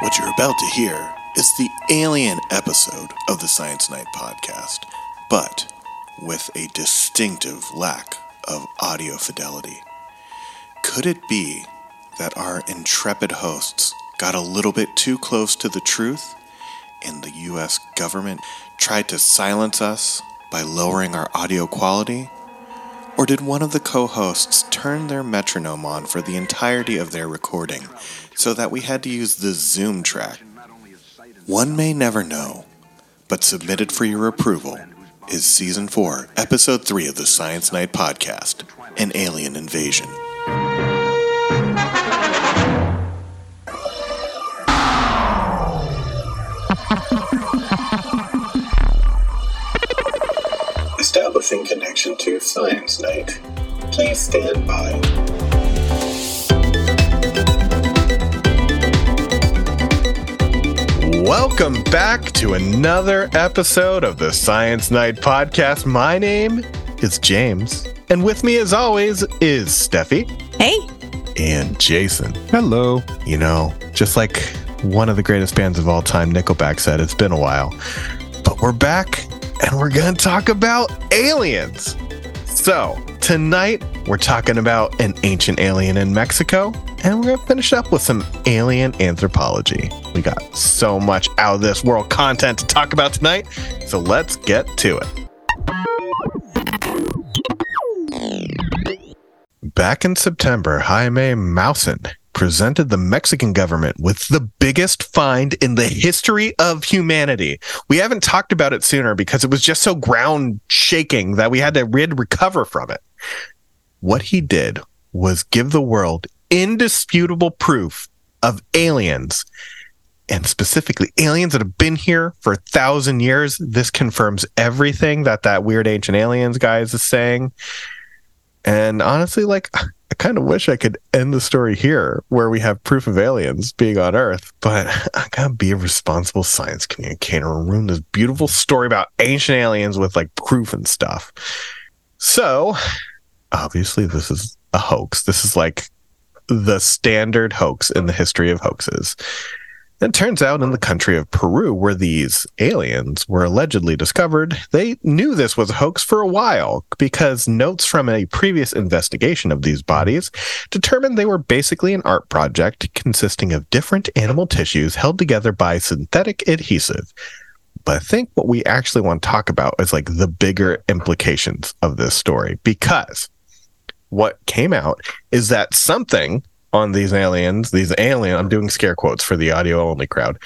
What you're about to hear is the alien episode of the Science Night podcast, but with a distinctive lack of audio fidelity. Could it be that our intrepid hosts got a little bit too close to the truth and the US government tried to silence us by lowering our audio quality? Or did one of the co hosts turn their metronome on for the entirety of their recording so that we had to use the Zoom track? One may never know, but submitted for your approval is Season 4, Episode 3 of the Science Night Podcast An Alien Invasion. Establishing connection to Science Night. Please stand by. Welcome back to another episode of the Science Night Podcast. My name is James, and with me, as always, is Steffi Hey, and Jason. Hello. You know, just like one of the greatest bands of all time, Nickelback said, it's been a while. But we're back and we're going to talk about aliens. So, tonight we're talking about an ancient alien in Mexico and we're going to finish up with some alien anthropology. We got so much out of this world content to talk about tonight, so let's get to it. Back in September, Jaime Maussan presented the Mexican government with the biggest find in the history of humanity. We haven't talked about it sooner because it was just so ground shaking that we had to re- recover from it. What he did was give the world indisputable proof of aliens and specifically aliens that have been here for a thousand years. This confirms everything that that weird ancient aliens guys is saying. And honestly, like, I kind of wish I could end the story here where we have proof of aliens being on Earth, but I gotta be a responsible science communicator and ruin this beautiful story about ancient aliens with like proof and stuff. So, obviously, this is a hoax. This is like the standard hoax in the history of hoaxes. It turns out in the country of Peru, where these aliens were allegedly discovered, they knew this was a hoax for a while because notes from a previous investigation of these bodies determined they were basically an art project consisting of different animal tissues held together by synthetic adhesive. But I think what we actually want to talk about is like the bigger implications of this story because what came out is that something on these aliens, these alien, I'm doing scare quotes for the audio only crowd.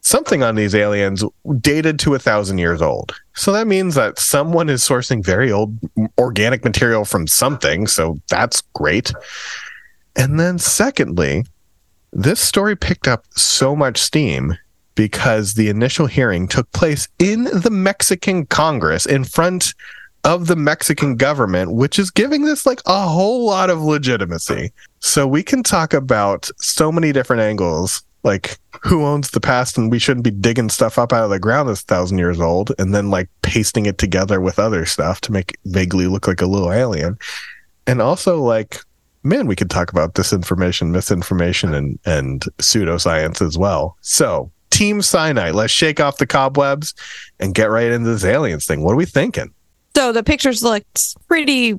Something on these aliens dated to a thousand years old. So that means that someone is sourcing very old organic material from something. So that's great. And then, secondly, this story picked up so much steam because the initial hearing took place in the Mexican Congress in front of the Mexican government, which is giving this like a whole lot of legitimacy. So we can talk about so many different angles, like who owns the past, and we shouldn't be digging stuff up out of the ground that's thousand years old and then like pasting it together with other stuff to make vaguely look like a little alien. And also like man, we could talk about disinformation, misinformation, and and pseudoscience as well. So Team SciNight, let's shake off the cobwebs and get right into this aliens thing. What are we thinking? so the pictures looked pretty,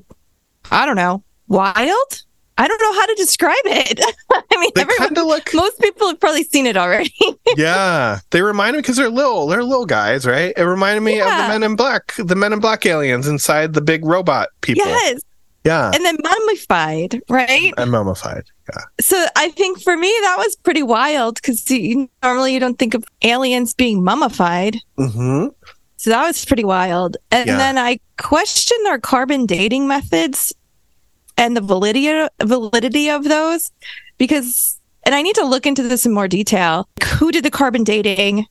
I don't know, wild. I don't know how to describe it. I mean, everyone, look most people have probably seen it already. yeah, they remind me because they're little. They're little guys, right? It reminded me of the Men in Black, the Men in Black aliens inside the big robot people. yes. Yeah, And then mummified, right? and mummified. Yeah, So I think for me, that was pretty wild because normally you don't think of aliens being mummified. mm-hmm. So that was pretty wild. And Yeah. then I questioned our carbon dating methods and the validity validity of those because and I need to look into this in more detail. Like, Who did the carbon dating?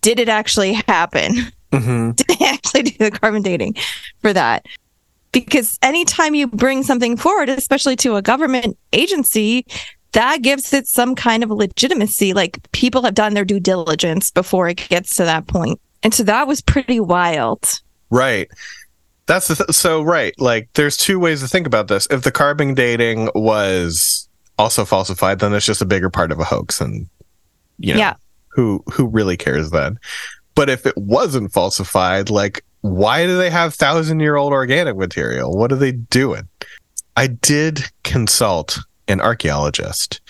Did it actually happen? Mm-hmm. Did they actually do the carbon dating for that? Because anytime you bring something forward, especially to a government agency, that gives it some kind of legitimacy. Like people have done their due diligence before it gets to that point. And so that was pretty wild. Right. That's the th- so right. Like, there's two ways to think about this. If the carbon dating was also falsified, then it's just a bigger part of a hoax, and you know, Yeah. who who really cares then? But if it wasn't falsified, like why do they have thousand year old organic material? What are they doing? I did consult an archaeologist,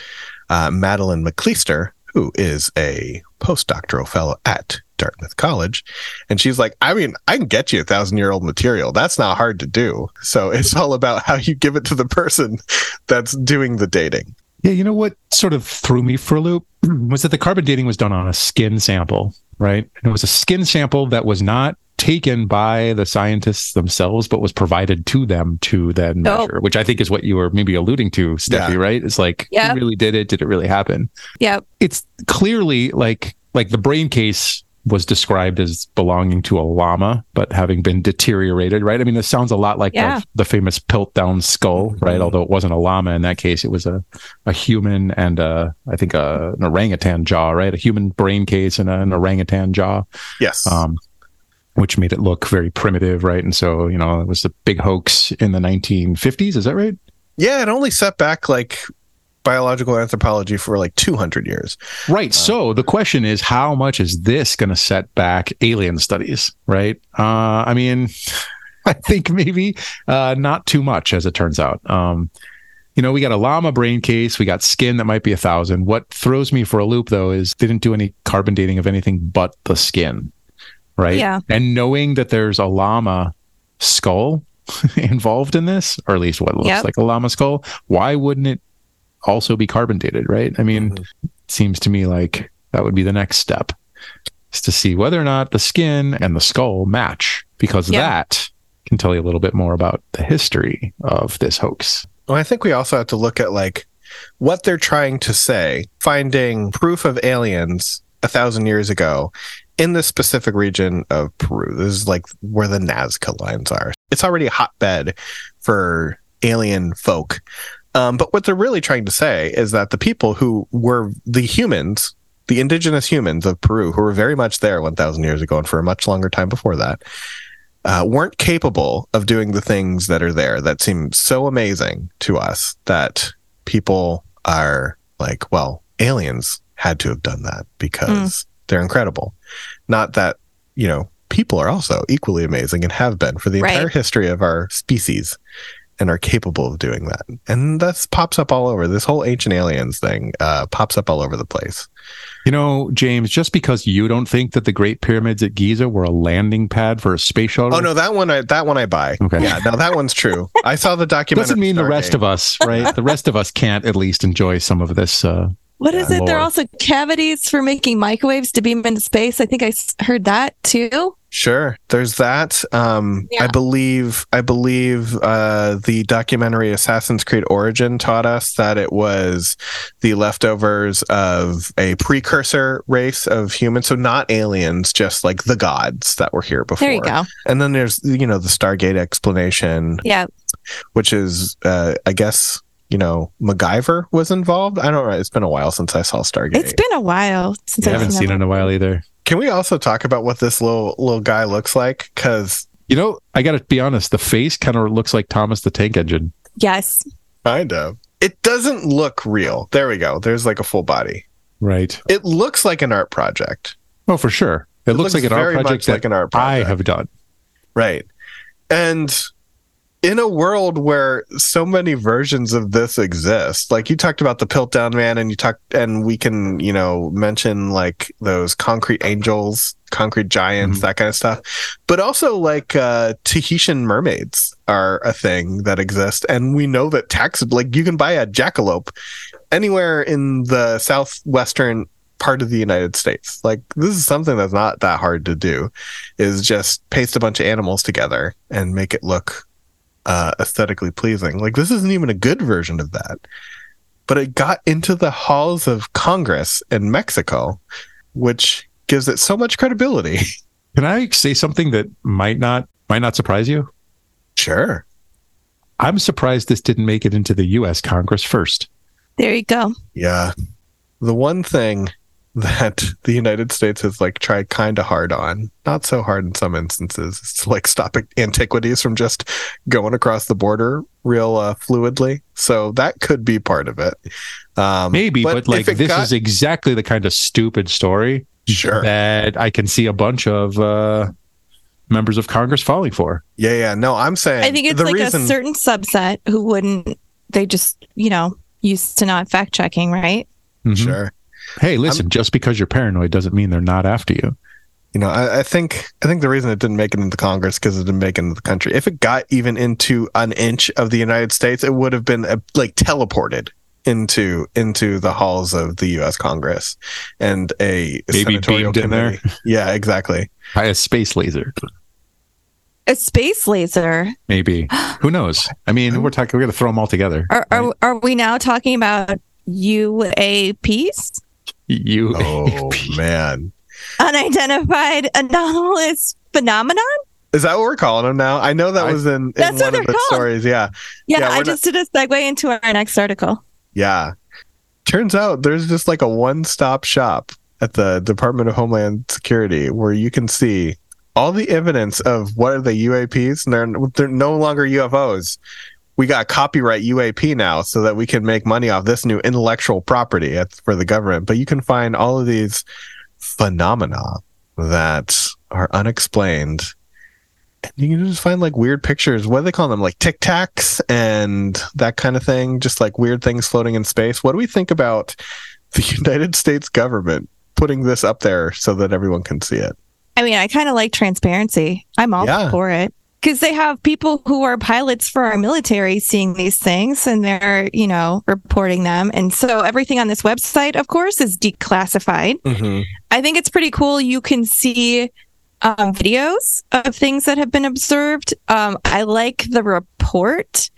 uh, Madeline McLeister, who is a postdoctoral fellow at Dartmouth College. And she's like, I mean, I can get you a thousand year old material. That's not hard to do. So it's all about how you give it to the person that's doing the dating. Yeah, you know what sort of threw me for a loop was that the carbon dating was done on a skin sample, right? And it was a skin sample that was not taken by the scientists themselves, but was provided to them to then Oh. measure, which I think is what you were maybe alluding to, Steffi, Yeah. right? It's like, Yeah. who really did it? Did it really happen? Yeah. It's clearly like like the brain case was described as belonging to a llama, but having been deteriorated, right? I mean, this sounds a lot like Yeah. the, the famous Piltdown skull, right? Mhm. Although it wasn't a llama in that case, it was a, a human and a, I think a, an orangutan jaw, right? A human brain case and a, an orangutan jaw, Yes. um, which made it look very primitive, right? And so, you know, it was a big hoax in the 1950s. Is that right? yeah, it only set back like biological anthropology for like 200 years. Right. So the question is, how much is this going to set back alien studies? Right. Uh, I mean, I think maybe uh, not too much, as it turns out. Um, you know, we got a llama brain case, we got skin that might be a thousand. What throws me for a loop though is they didn't do any carbon dating of anything but the skin. Right. Yeah. And knowing that there's a llama skull involved in this, or at least what looks Yep. like a llama skull, why wouldn't it also be carbon dated? Right. I mean, Mhm. seems to me like that would be the next step is to see whether or not the skin and the skull match because Yeah. that can tell you a little bit more about the history of this hoax. Well, I think we also have to look at like what they're trying to say. Finding proof of aliens a thousand years ago in this specific region of Peru. This is like where the Nazca lines are. It's already a hotbed for alien folk. Um, but what they're really trying to say is that the people who were the humans, the indigenous humans of Peru, who were very much there 1,000 years ago and for a much longer time before that, uh, weren't capable of doing the things that are there that seem so amazing to us that people are like, well, aliens had to have done that because they're incredible. Not that, you know, people are also equally amazing and have been for the Right. entire history of our species and are capable of doing that. And that pops up all over. This whole ancient aliens thing uh, pops up all over the place. You know, James, just because you don't think that the Great Pyramids at Giza were a landing pad for a space shuttle, Oh no, that one I that one I buy. Okay. Yeah, now that one's true. I saw the documentary. doesn't mean the rest of us, right? the rest of us can't at least enjoy some of this. Uh, What is it? There are also cavities for making microwaves to beam into space. I think I heard that too. Sure. There's that. Um, I believe I believe uh, the documentary Assassin's Creed Origin taught us that it was the leftovers of a precursor race of humans, so not aliens, just like the gods that were here before. There you go. And then there's you know the Stargate explanation, Yeah. which is uh, I guess you know MacGyver was involved. I don't know. It's been a while since I saw Stargate. It's been a while since I I've haven't seen it in a while either. Can we also talk about what this little little guy looks like? Because You know, I got to be honest, the face kind of looks like Thomas the Tank Engine. Yes. Kind of. It doesn't look real. There we go. There's like a full body. Right. It looks like an art project. Oh, for sure. It, looks, like an art project much like that an art I have done. Right. And in a world where so many versions of this exist, like you talked about the Piltdown Man, and you talked, and we can, you know, mention like those concrete angels, concrete giants, Mhm. that kind of stuff. But also like uh, Tahitian mermaids are a thing that exist and we know that tax, like you can buy a jackalope anywhere in the southwestern part of the United States. Like this is something that's not that hard to do is just paste a bunch of animals together and make it look uh, aesthetically pleasing. Like this isn't even a good version of that. But it got into the halls of Congress in Mexico, which gives it so much credibility. Can I say something that might not might not surprise you? sure. I'm surprised this didn't make it into the U.S. Congress first. There you go. Yeah. The one thing that the United States has like tried kind of hard on, not so hard in some instances, is to like stopping antiquities from just going across the border real uh, fluidly. So that could be part of it. Um, Maybe, but, if like this got- is exactly the kind of stupid story sure. that I can see a bunch of uh, members of Congress falling for. Yeah, yeah. No, I'm saying I think it's the like reason. a certain subset who wouldn't. They just you know used to not fact checking, right? Mhm. Sure. Hey, listen, just because you're paranoid doesn't mean they're not after you. You know, I, I think I think the reason it didn't make it into Congress because it didn't make it into the country. If it got even into an inch of the United States, it would have been uh, like teleported into into the halls of the U.S. Congress and a Maybe senatorial beamed in there. committee. Yeah, exactly. By a space laser, A space laser. maybe. Who knows? I mean, we're talking. We're gonna throw them all together. Are are, are we now talking about UAPs? You. Oh man, Unidentified anomalous phenomenon? is that what we're calling them now? I know that I- was in, in That's what one of the called. stories. Yeah, Yeah, Yeah, I we're just did a segue into our next article. Yeah. Turns out there's just like a one stop shop at the Department of Homeland Security where you can see all the evidence of what are the UAPs and they're, they're no longer UFOs. We got copyright UAP now so that we can make money off this new intellectual property for the government. But you can find all of these phenomena that are unexplained. And you can just find like weird pictures. What do they call them? Like tic tacs and that kind of thing. Just like weird things floating in space. What do we think about the United States government putting this up there so that everyone can see it? I mean, I kind of like transparency. I'm all Yeah. for it because they have people who are pilots for our military seeing these things and they're, you know, reporting them. And so everything on this website, of course, is declassified. Mm-hmm. I think it's pretty cool. You can see um, videos of things that have been observed. Um, I like the report.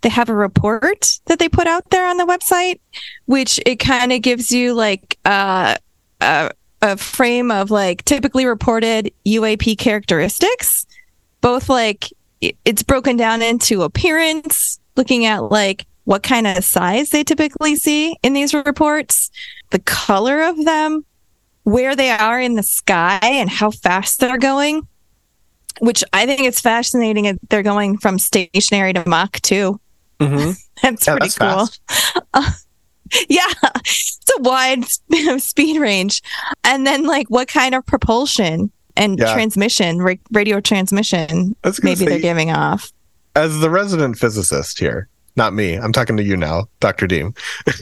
They have a report that they put out there on the website, which it kind of gives you like uh, a, a frame of like typically reported UAP characteristics. Both like it's broken down into appearance, looking at like what kind of size they typically see in these reports, the color of them, where they are in the sky and how fast they're going, which I think it's fascinating. They're going from stationary to Mach 2. Mm-hmm. That's Yeah, pretty that's cool. Yeah, it's a wide speed range. And then, like, what kind of propulsion and Yeah. transmission, ra- radio transmission, I was gonna maybe say, they're giving off? as the resident physicist here, not me, I'm talking to you now, Dr. Diem.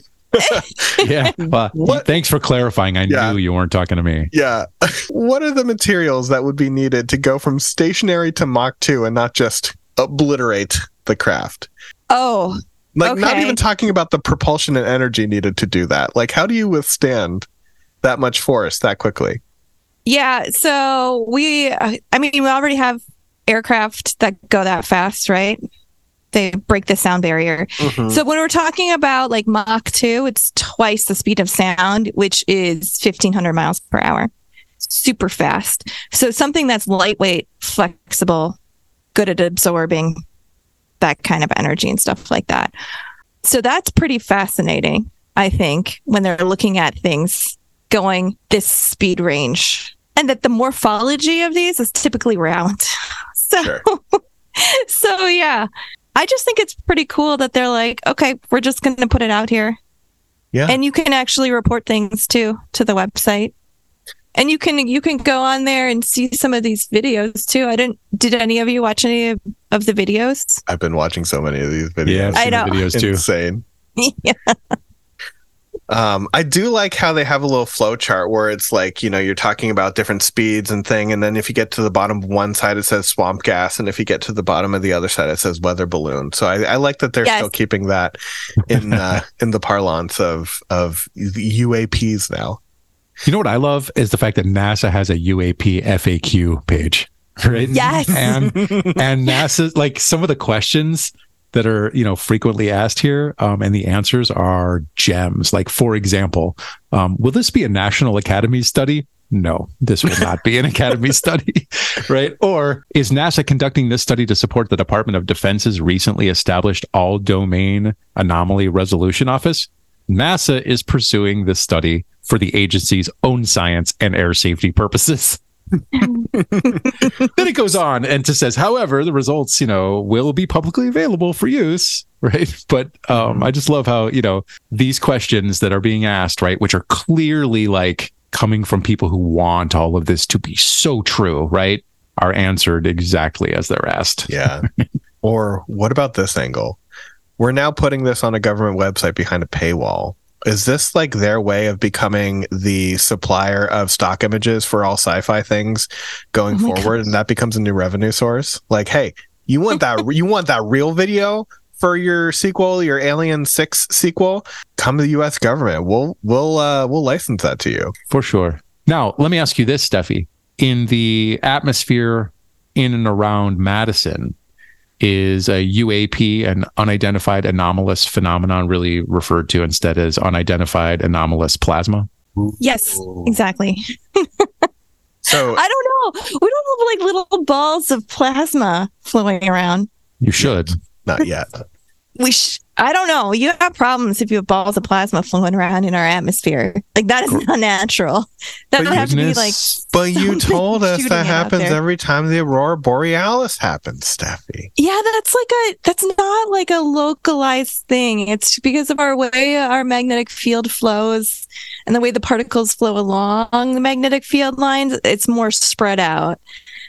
Yeah. Well, What- thanks for clarifying. I Yeah. knew you weren't talking to me. Yeah. what are the materials that would be needed to go from stationary to Mach 2 and not just obliterate the craft? Oh, Like, not even talking about the propulsion and energy needed to do that. Like, how do you withstand that much force that quickly? Yeah. So we, uh, I mean, we already have aircraft that go that fast, right? They break the sound barrier. Mhm. So when we're talking about like Mach 2, it's twice the speed of sound, which is 1500 miles per hour. Super fast. So something that's lightweight, flexible, good at absorbing that kind of energy and stuff like that. So that's pretty fascinating, I think, when they're looking at things going this speed range. And that the morphology of these is typically round. So Sure. so yeah. I just think it's pretty cool that they're like, okay, we're just going to put it out here. Yeah. And you can actually report things too to the website. And you can you can go on there and see some of these videos too. I didn't did any of you watch any of, of the videos? I've been watching so many of these videos. Yeah, I've I seen the know. videos too. Insane. yeah. Um, I do like how they have a little flow chart where it's like, you know, you're talking about different speeds and thing. And then if you get to the bottom of one side, it says swamp gas. And if you get to the bottom of the other side, it says weather balloon. So I, I like that they're Yes. still keeping that in, uh, in the parlance of, of the UAPs now. You know what I love is the fact that NASA has a UAP FAQ page, right? Yes. And and NASA like some of the questions that are you know frequently asked here, um, and the answers are gems. Like for example, um, will this be a National Academy study? No, this will not be an Academy study, right? Or is NASA conducting this study to support the Department of Defense's recently established All Domain Anomaly Resolution Office? NASA is pursuing this study for the agency's own science and air safety purposes. then it goes on and to says, however, the results, you know, will be publicly available for use, right? But um, I just love how, you know, these questions that are being asked, right, which are clearly like coming from people who want all of this to be so true, right, are answered exactly as they're asked. Yeah. or what about this angle? We're now putting this on a government website behind a paywall is this like their way of becoming the supplier of stock images for all sci-fi things going oh forward God. and that becomes a new revenue source? Like hey you want that you want that real video for your sequel your alien 6 sequel? Come to the us government. We'll we'll uh we'll license that to you. For sure. Now let me ask you this steffi. In the atmosphere in and around madison is a UAP, an unidentified anomalous phenomenon, really referred to instead as unidentified anomalous plasma? Yes, exactly. so I don't know. We don't have like little balls of plasma flowing around. You should. Not yet. we sh- I don't know. You have problems if you have balls of plasma flowing around in our atmosphere. Like that is not natural. That would have to be like. But you told us that happens every time the aurora borealis happens, Steffi. Yeah, that's like a that's not like a localized thing. It's because of our way our magnetic field flows and the way the particles flow along the magnetic field lines. It's more spread out,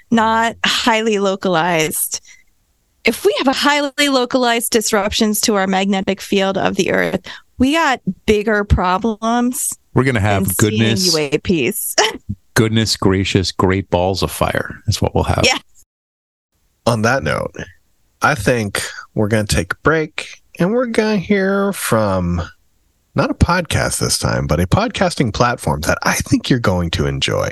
not highly localized if we have a highly localized disruptions to our magnetic field of the earth, we got bigger problems. We're going to have goodness UAPs. goodness gracious, great balls of fire is what we'll have. Yeah. On that note, I think we're going to take a break and we're going to hear from not a podcast this time, but a podcasting platform that I think you're going to enjoy.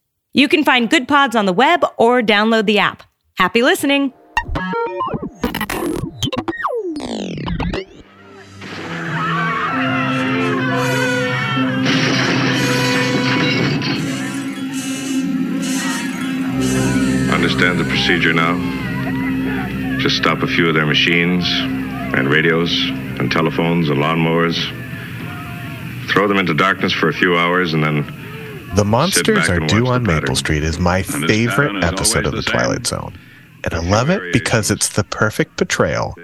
You can find Goodpods on the web or download the app. Happy listening! Understand the procedure now? Just stop a few of their machines and radios and telephones and lawnmowers. Throw them into darkness for a few hours and then the Monsters Are Due on Maple Street is my favorite episode of The Twilight Zone. And I love it because it's the perfect portrayal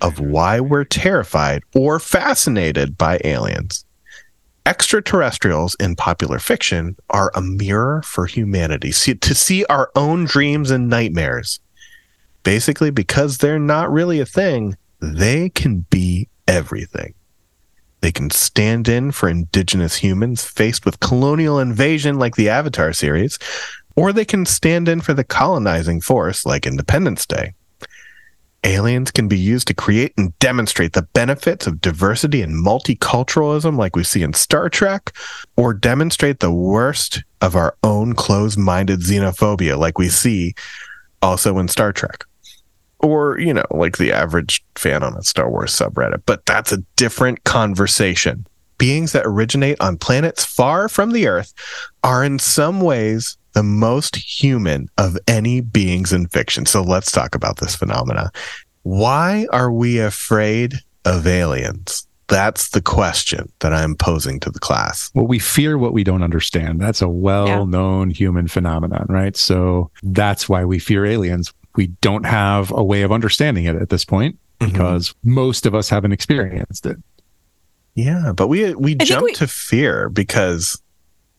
of why we're terrified or fascinated by aliens. Extraterrestrials in popular fiction are a mirror for humanity see, to see our own dreams and nightmares. Basically, because they're not really a thing, they can be everything. They can stand in for indigenous humans faced with colonial invasion like the Avatar series, or they can stand in for the colonizing force like Independence Day. Aliens can be used to create and demonstrate the benefits of diversity and multiculturalism, like we see in Star Trek, or demonstrate the worst of our own closed minded xenophobia, like we see also in Star Trek or you know like the average fan on a star wars subreddit but that's a different conversation beings that originate on planets far from the earth are in some ways the most human of any beings in fiction so let's talk about this phenomena why are we afraid of aliens that's the question that I'm posing to the class. Well, we fear what we don't understand. That's a well known yeah. human phenomenon, right? So that's why we fear aliens we don't have a way of understanding it at this point mm-hmm. because most of us haven't experienced it. Yeah, but we we I jump we... to fear because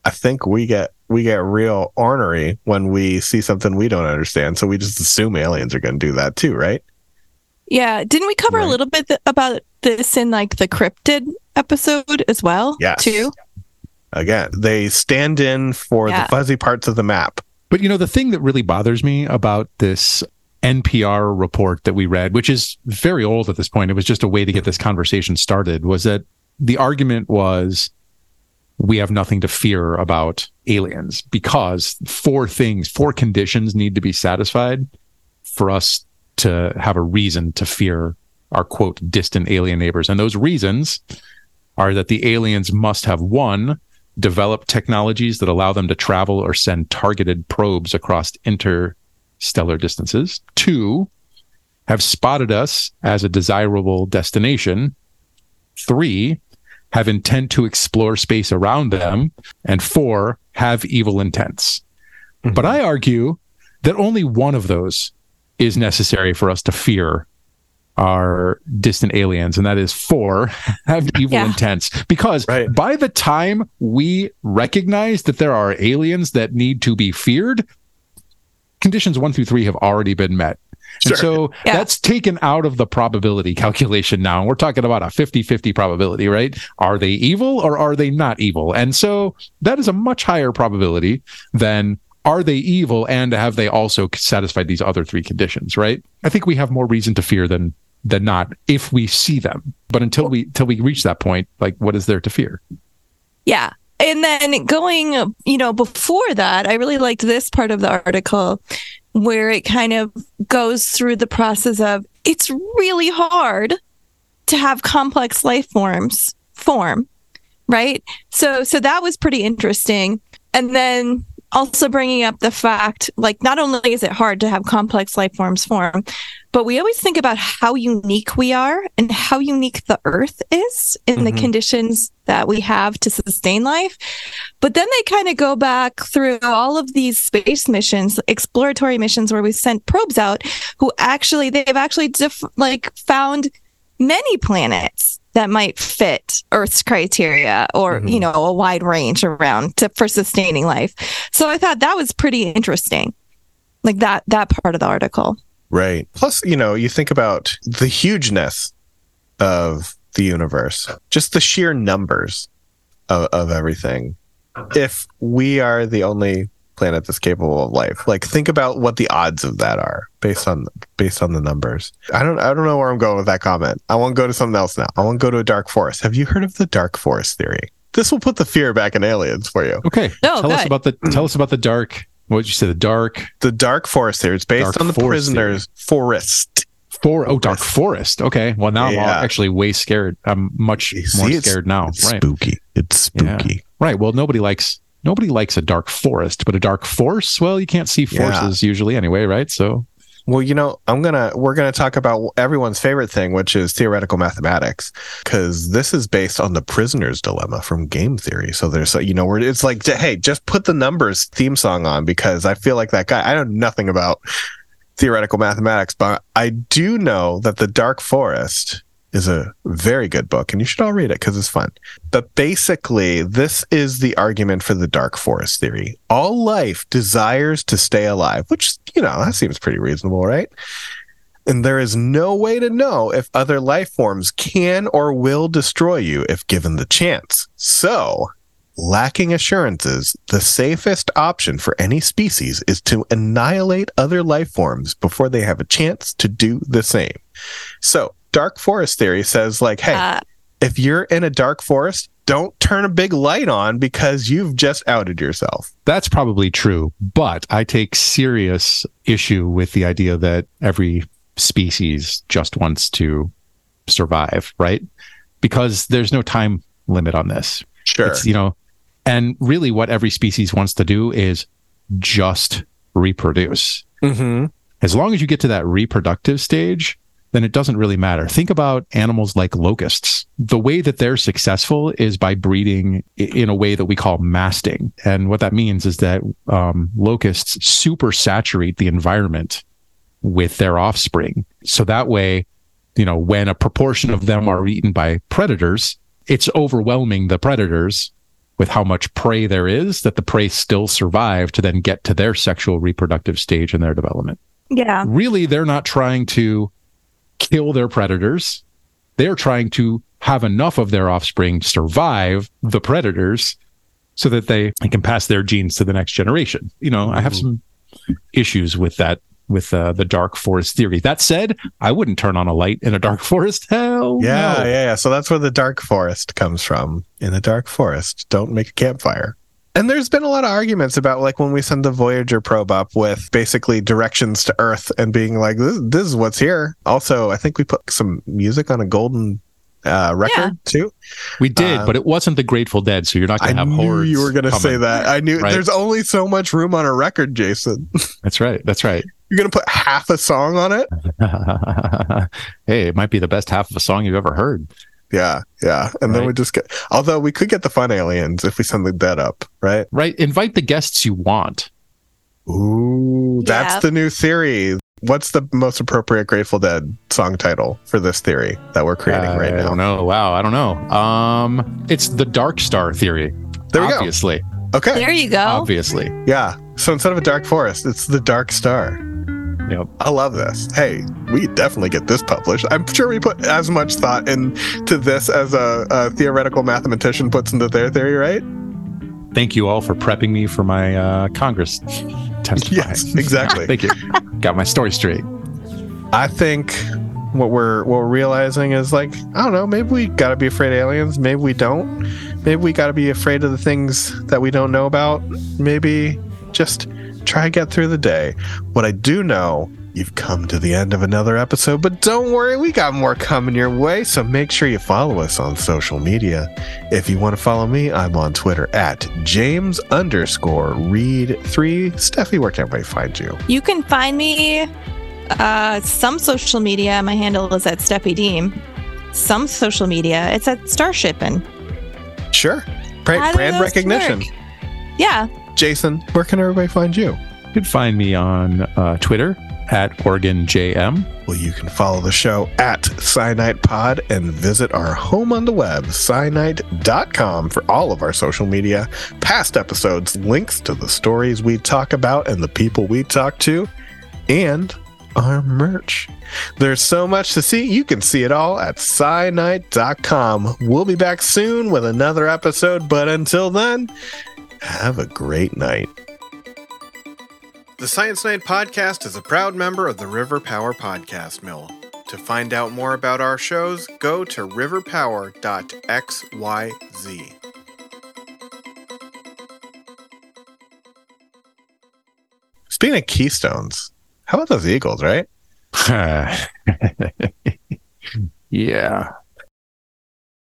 I think we get we get real ornery when we see something we don't understand. So we just assume aliens are going to do that too, right? Yeah, didn't we cover right. a little bit th- about this in like the cryptid episode as well? Yeah, too. Again, they stand in for yeah. the fuzzy parts of the map. But you know, the thing that really bothers me about this NPR report that we read, which is very old at this point, it was just a way to get this conversation started, was that the argument was we have nothing to fear about aliens because four things, four conditions need to be satisfied for us to have a reason to fear our quote distant alien neighbors. And those reasons are that the aliens must have one, develop technologies that allow them to travel or send targeted probes across interstellar distances. Two, have spotted us as a desirable destination. Three, have intent to explore space around them. And four, have evil intents. Mm-hmm. But I argue that only one of those is necessary for us to fear our distant aliens, and that is four have evil yeah. intents. Because right. by the time we recognize that there are aliens that need to be feared, conditions one through three have already been met. Sure. And so yeah. that's taken out of the probability calculation now. And we're talking about a 50 50 probability, right? Are they evil or are they not evil? And so that is a much higher probability than are they evil and have they also satisfied these other three conditions, right? I think we have more reason to fear than than not if we see them. But until we until we reach that point, like what is there to fear? Yeah. And then going, you know, before that, I really liked this part of the article where it kind of goes through the process of it's really hard to have complex life forms form, right? So so that was pretty interesting. And then also bringing up the fact like not only is it hard to have complex life forms form but we always think about how unique we are and how unique the earth is in mm-hmm. the conditions that we have to sustain life but then they kind of go back through all of these space missions exploratory missions where we sent probes out who actually they've actually like found many planets that might fit Earth's criteria or, mm-hmm. you know, a wide range around to, for sustaining life. So I thought that was pretty interesting. Like that that part of the article. Right. Plus, you know, you think about the hugeness of the universe, just the sheer numbers of, of everything. If we are the only planet that's capable of life. Like think about what the odds of that are based on based on the numbers. I don't I don't know where I'm going with that comment. I want to go to something else now. I want to go to a dark forest. Have you heard of the dark forest theory? This will put the fear back in aliens for you. Okay. Oh, tell good. us about the tell us about the dark what did you say? The dark the dark forest theory. It's based dark on the prisoners theory. forest. For oh, dark forest. Okay. Well, now yeah. I'm actually way scared. I'm much more scared now. It's right. Spooky. It's spooky. Yeah. Right. Well, nobody likes nobody likes a dark forest, but a dark force, well, you can't see forces yeah. usually anyway, right? So well, you know, I'm gonna we're gonna talk about everyone's favorite thing, which is theoretical mathematics, because this is based on the prisoner's dilemma from game theory. So there's, you know, where it's like, hey, just put the numbers theme song on because I feel like that guy. I know nothing about theoretical mathematics, but I do know that the Dark Forest is a very good book and you should all read it because it's fun. But basically, this is the argument for the dark forest theory. All life desires to stay alive, which, you know, that seems pretty reasonable, right? And there is no way to know if other life forms can or will destroy you if given the chance. So, lacking assurances, the safest option for any species is to annihilate other life forms before they have a chance to do the same. So, dark forest theory says like, hey, uh, if you're in a dark forest, don't turn a big light on because you've just outed yourself. That's probably true, but I take serious issue with the idea that every species just wants to survive, right? Because there's no time limit on this. Sure. It's, you know, and really what every species wants to do is just reproduce. Mm-hmm. As long as you get to that reproductive stage, then it doesn't really matter. Think about animals like locusts. The way that they're successful is by breeding in a way that we call masting. And what that means is that um, locusts super saturate the environment with their offspring. So that way, you know, when a proportion of them are eaten by predators, it's overwhelming the predators with how much prey there is that the prey still survive to then get to their sexual reproductive stage in their development. Yeah. Really, they're not trying to kill their predators. They're trying to have enough of their offspring survive the predators so that they, can pass their genes to the next generation. You know, I have some issues with that with uh, the dark forest theory. That said, I wouldn't turn on a light in a dark forest. Hell, Yeah, no. yeah, yeah. So that's where the dark forest comes from. In the dark forest, don't make a campfire. And there's been a lot of arguments about like when we send the Voyager probe up with basically directions to Earth and being like, this, this is what's here. Also, I think we put some music on a golden uh, record too. We did, Um, but it wasn't the Grateful Dead, so you're not going to have horrors. I knew you were going to say that. I knew Right. there's only so much room on a record, Jason. That's right. That's right. You're going to put half a song on it? hey, it might be the best half of a song you've ever heard. Yeah, yeah. And then we just get, although we could get the fun aliens if we send the dead up, right? Right? Invite the guests you want. Ooh, that's Yeah. the new theory. What's the most appropriate Grateful Dead song title for this theory that we're creating right now? I now? don't know. Wow, I don't know. Um, it's the Dark Star theory. There we go. obviously, go. Okay. There you go. obviously. Yeah. So instead of a dark forest, it's the dark star. Yep. I love this. Hey, we definitely get this published. I'm sure we put as much thought into this as a, a theoretical mathematician puts into their theory, right? Thank you all for prepping me for my uh, Congress testifying. Yes, exactly. Thank you. Got my story straight. I think what we're what we're realizing is like I don't know. Maybe we gotta be afraid of aliens. Maybe we don't. Maybe we gotta be afraid of the things that we don't know about. Maybe just try to get through the day. What I do know. You've come to the end of another episode, but don't worry, we got more coming your way. So make sure you follow us on social media. If you want to follow me, I'm on Twitter at James underscore Reed three. Steffi, where can everybody find you? You can find me uh some social media. My handle is at Steffi Diem. Some social media, it's at Starshippin. Sure. Bra- brand recognition. work? Yeah. Jason, where can everybody find you? You can find me on uh, Twitter at OrganJM. Well, you can follow the show at SciNight Pod and visit our home on the web, scinight.com, for all of our social media, past episodes, links to the stories we talk about and the people we talk to, and our merch. There's so much to see. You can see it all at scinight.com. We'll be back soon with another episode, but until then, have a great night. The Science Night podcast is a proud member of the River Power Podcast Mill. To find out more about our shows, go to riverpower.xyz. Speaking of keystones, how about those Eagles, right? yeah.